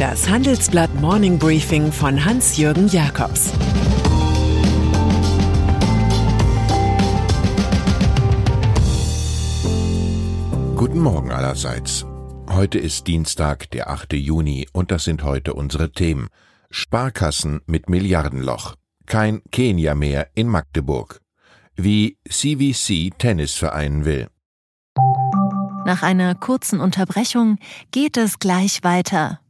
Das Handelsblatt Morning Briefing von Hans-Jürgen Jakobs Guten Morgen allerseits. Heute ist Dienstag, der 8. Juni, und das sind heute unsere Themen. Sparkassen mit Milliardenloch. Kein Kenia mehr in Magdeburg. Wie CVC Tennis vereinen will. Nach einer kurzen Unterbrechung geht es gleich weiter.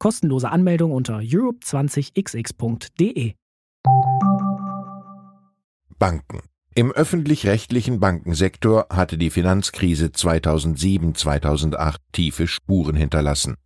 Kostenlose Anmeldung unter europe20xx.de. Banken. Im öffentlich-rechtlichen Bankensektor hatte die Finanzkrise 2007-2008 tiefe Spuren hinterlassen.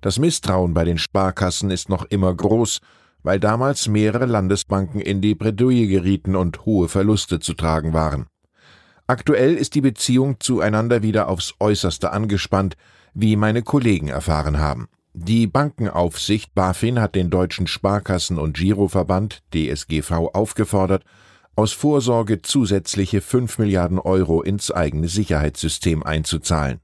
Das Misstrauen bei den Sparkassen ist noch immer groß, weil damals mehrere Landesbanken in die Bredouille gerieten und hohe Verluste zu tragen waren. Aktuell ist die Beziehung zueinander wieder aufs äußerste angespannt, wie meine Kollegen erfahren haben. Die Bankenaufsicht BaFin hat den Deutschen Sparkassen- und Giroverband DSGV aufgefordert, aus Vorsorge zusätzliche 5 Milliarden Euro ins eigene Sicherheitssystem einzuzahlen.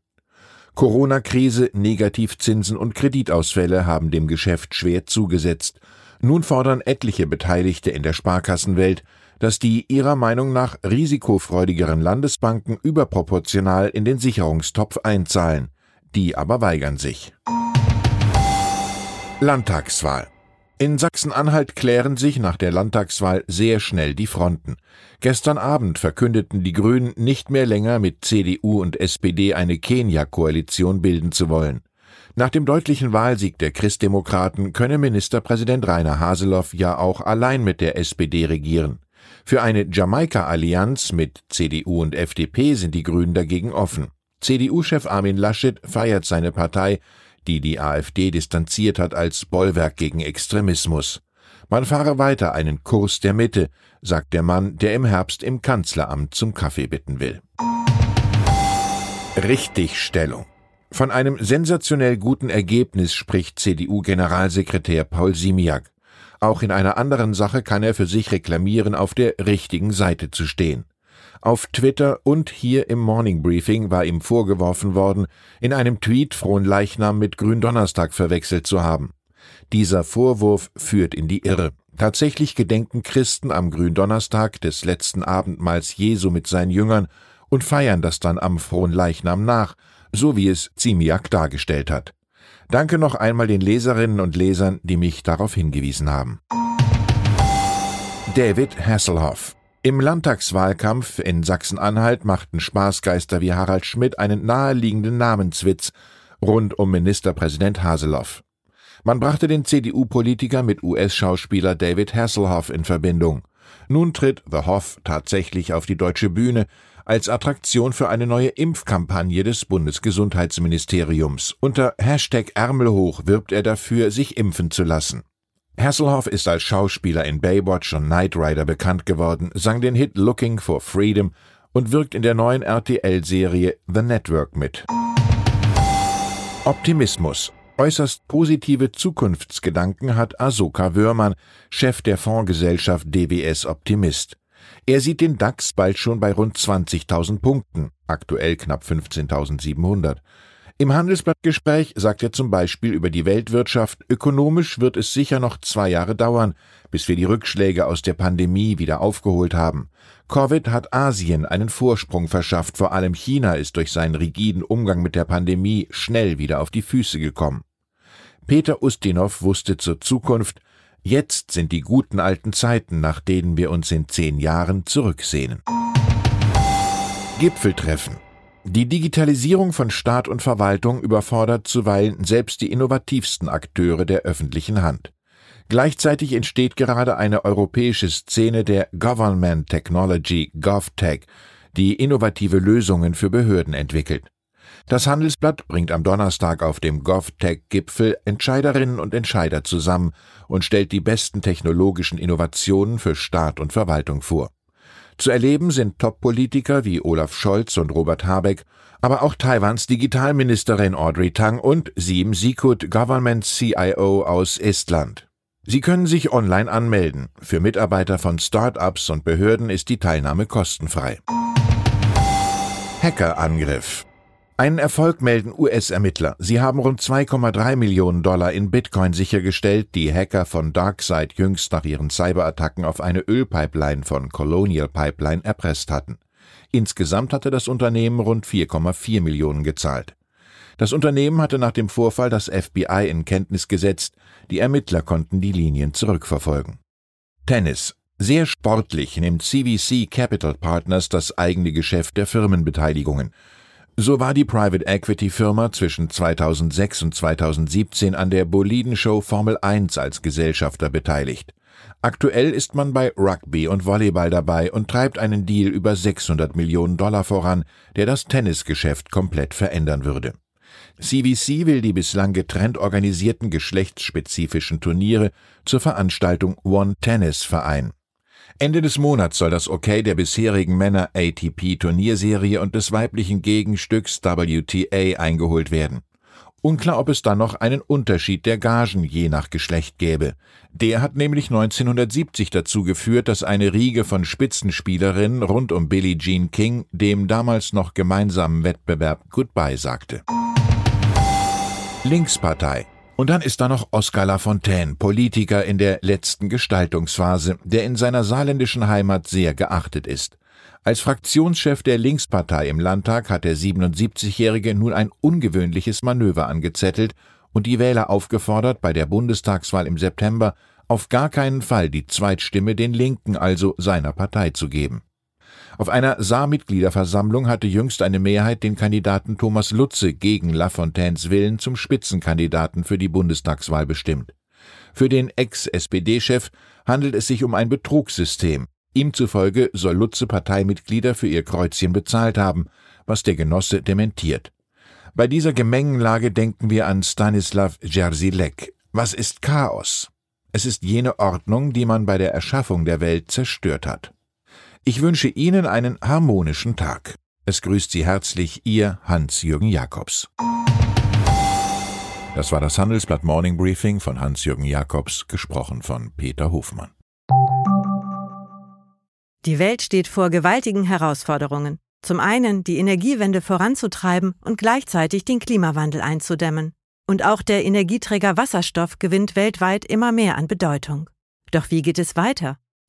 Corona-Krise, Negativzinsen und Kreditausfälle haben dem Geschäft schwer zugesetzt. Nun fordern etliche Beteiligte in der Sparkassenwelt, dass die ihrer Meinung nach risikofreudigeren Landesbanken überproportional in den Sicherungstopf einzahlen, die aber weigern sich. Landtagswahl in Sachsen-Anhalt klären sich nach der Landtagswahl sehr schnell die Fronten. Gestern Abend verkündeten die Grünen nicht mehr länger mit CDU und SPD eine Kenia-Koalition bilden zu wollen. Nach dem deutlichen Wahlsieg der Christdemokraten könne Ministerpräsident Rainer Haseloff ja auch allein mit der SPD regieren. Für eine Jamaika-Allianz mit CDU und FDP sind die Grünen dagegen offen. CDU-Chef Armin Laschet feiert seine Partei, die die AfD distanziert hat, als Bollwerk gegen Extremismus. Man fahre weiter einen Kurs der Mitte, sagt der Mann, der im Herbst im Kanzleramt zum Kaffee bitten will. Richtigstellung. Von einem sensationell guten Ergebnis spricht CDU-Generalsekretär Paul Simiak. Auch in einer anderen Sache kann er für sich reklamieren, auf der richtigen Seite zu stehen. Auf Twitter und hier im Morning Briefing war ihm vorgeworfen worden, in einem Tweet Frohen Leichnam mit Gründonnerstag verwechselt zu haben. Dieser Vorwurf führt in die Irre. Tatsächlich gedenken Christen am Gründonnerstag des letzten Abendmahls Jesu mit seinen Jüngern und feiern das dann am Frohen Leichnam nach, so wie es Ziemiak dargestellt hat. Danke noch einmal den Leserinnen und Lesern, die mich darauf hingewiesen haben. David Hasselhoff im Landtagswahlkampf in Sachsen-Anhalt machten Spaßgeister wie Harald Schmidt einen naheliegenden Namenswitz rund um Ministerpräsident Haseloff. Man brachte den CDU-Politiker mit US-Schauspieler David Hasselhoff in Verbindung. Nun tritt The Hoff tatsächlich auf die deutsche Bühne als Attraktion für eine neue Impfkampagne des Bundesgesundheitsministeriums. Unter Hashtag Ärmelhoch wirbt er dafür, sich impfen zu lassen. Hasselhoff ist als Schauspieler in Baywatch und Knight Rider bekannt geworden, sang den Hit Looking for Freedom und wirkt in der neuen RTL-Serie The Network mit. Optimismus. Äußerst positive Zukunftsgedanken hat Asoka Wörmann, Chef der Fondsgesellschaft DWS Optimist. Er sieht den DAX bald schon bei rund 20.000 Punkten, aktuell knapp 15.700. Im Handelsblattgespräch sagt er zum Beispiel über die Weltwirtschaft, ökonomisch wird es sicher noch zwei Jahre dauern, bis wir die Rückschläge aus der Pandemie wieder aufgeholt haben. Covid hat Asien einen Vorsprung verschafft, vor allem China ist durch seinen rigiden Umgang mit der Pandemie schnell wieder auf die Füße gekommen. Peter Ustinov wusste zur Zukunft, jetzt sind die guten alten Zeiten, nach denen wir uns in zehn Jahren zurücksehnen. Gipfeltreffen die Digitalisierung von Staat und Verwaltung überfordert zuweilen selbst die innovativsten Akteure der öffentlichen Hand. Gleichzeitig entsteht gerade eine europäische Szene der Government Technology GovTech, die innovative Lösungen für Behörden entwickelt. Das Handelsblatt bringt am Donnerstag auf dem GovTech-Gipfel Entscheiderinnen und Entscheider zusammen und stellt die besten technologischen Innovationen für Staat und Verwaltung vor. Zu erleben sind Top-Politiker wie Olaf Scholz und Robert Habeck, aber auch Taiwans Digitalministerin Audrey Tang und Siim Sikut, Government CIO aus Estland. Sie können sich online anmelden. Für Mitarbeiter von Start-ups und Behörden ist die Teilnahme kostenfrei. Hackerangriff. Einen Erfolg melden US-Ermittler. Sie haben rund 2,3 Millionen Dollar in Bitcoin sichergestellt, die Hacker von DarkSide jüngst nach ihren Cyberattacken auf eine Ölpipeline von Colonial Pipeline erpresst hatten. Insgesamt hatte das Unternehmen rund 4,4 Millionen gezahlt. Das Unternehmen hatte nach dem Vorfall das FBI in Kenntnis gesetzt, die Ermittler konnten die Linien zurückverfolgen. Tennis. Sehr sportlich nimmt CVC Capital Partners das eigene Geschäft der Firmenbeteiligungen. So war die Private Equity Firma zwischen 2006 und 2017 an der Bolidenshow Formel 1 als Gesellschafter beteiligt. Aktuell ist man bei Rugby und Volleyball dabei und treibt einen Deal über 600 Millionen Dollar voran, der das Tennisgeschäft komplett verändern würde. CVC will die bislang getrennt organisierten geschlechtsspezifischen Turniere zur Veranstaltung One Tennis vereinen. Ende des Monats soll das Okay der bisherigen Männer ATP Turnierserie und des weiblichen Gegenstücks WTA eingeholt werden. Unklar, ob es dann noch einen Unterschied der Gagen je nach Geschlecht gäbe. Der hat nämlich 1970 dazu geführt, dass eine Riege von Spitzenspielerinnen rund um Billie Jean King dem damals noch gemeinsamen Wettbewerb Goodbye sagte. Linkspartei und dann ist da noch Oskar Lafontaine, Politiker in der letzten Gestaltungsphase, der in seiner saarländischen Heimat sehr geachtet ist. Als Fraktionschef der Linkspartei im Landtag hat der 77-Jährige nun ein ungewöhnliches Manöver angezettelt und die Wähler aufgefordert, bei der Bundestagswahl im September auf gar keinen Fall die Zweitstimme den Linken, also seiner Partei, zu geben. Auf einer Saarmitgliederversammlung hatte jüngst eine Mehrheit den Kandidaten Thomas Lutze gegen Lafontaines Willen zum Spitzenkandidaten für die Bundestagswahl bestimmt. Für den Ex-SPD-Chef handelt es sich um ein Betrugssystem. Ihm zufolge soll Lutze Parteimitglieder für ihr Kreuzchen bezahlt haben, was der Genosse dementiert. Bei dieser Gemengenlage denken wir an Stanislav Jerzilek. Was ist Chaos? Es ist jene Ordnung, die man bei der Erschaffung der Welt zerstört hat. Ich wünsche Ihnen einen harmonischen Tag. Es grüßt Sie herzlich Ihr Hans-Jürgen Jakobs. Das war das Handelsblatt Morning Briefing von Hans-Jürgen Jakobs, gesprochen von Peter Hofmann. Die Welt steht vor gewaltigen Herausforderungen. Zum einen die Energiewende voranzutreiben und gleichzeitig den Klimawandel einzudämmen. Und auch der Energieträger Wasserstoff gewinnt weltweit immer mehr an Bedeutung. Doch wie geht es weiter?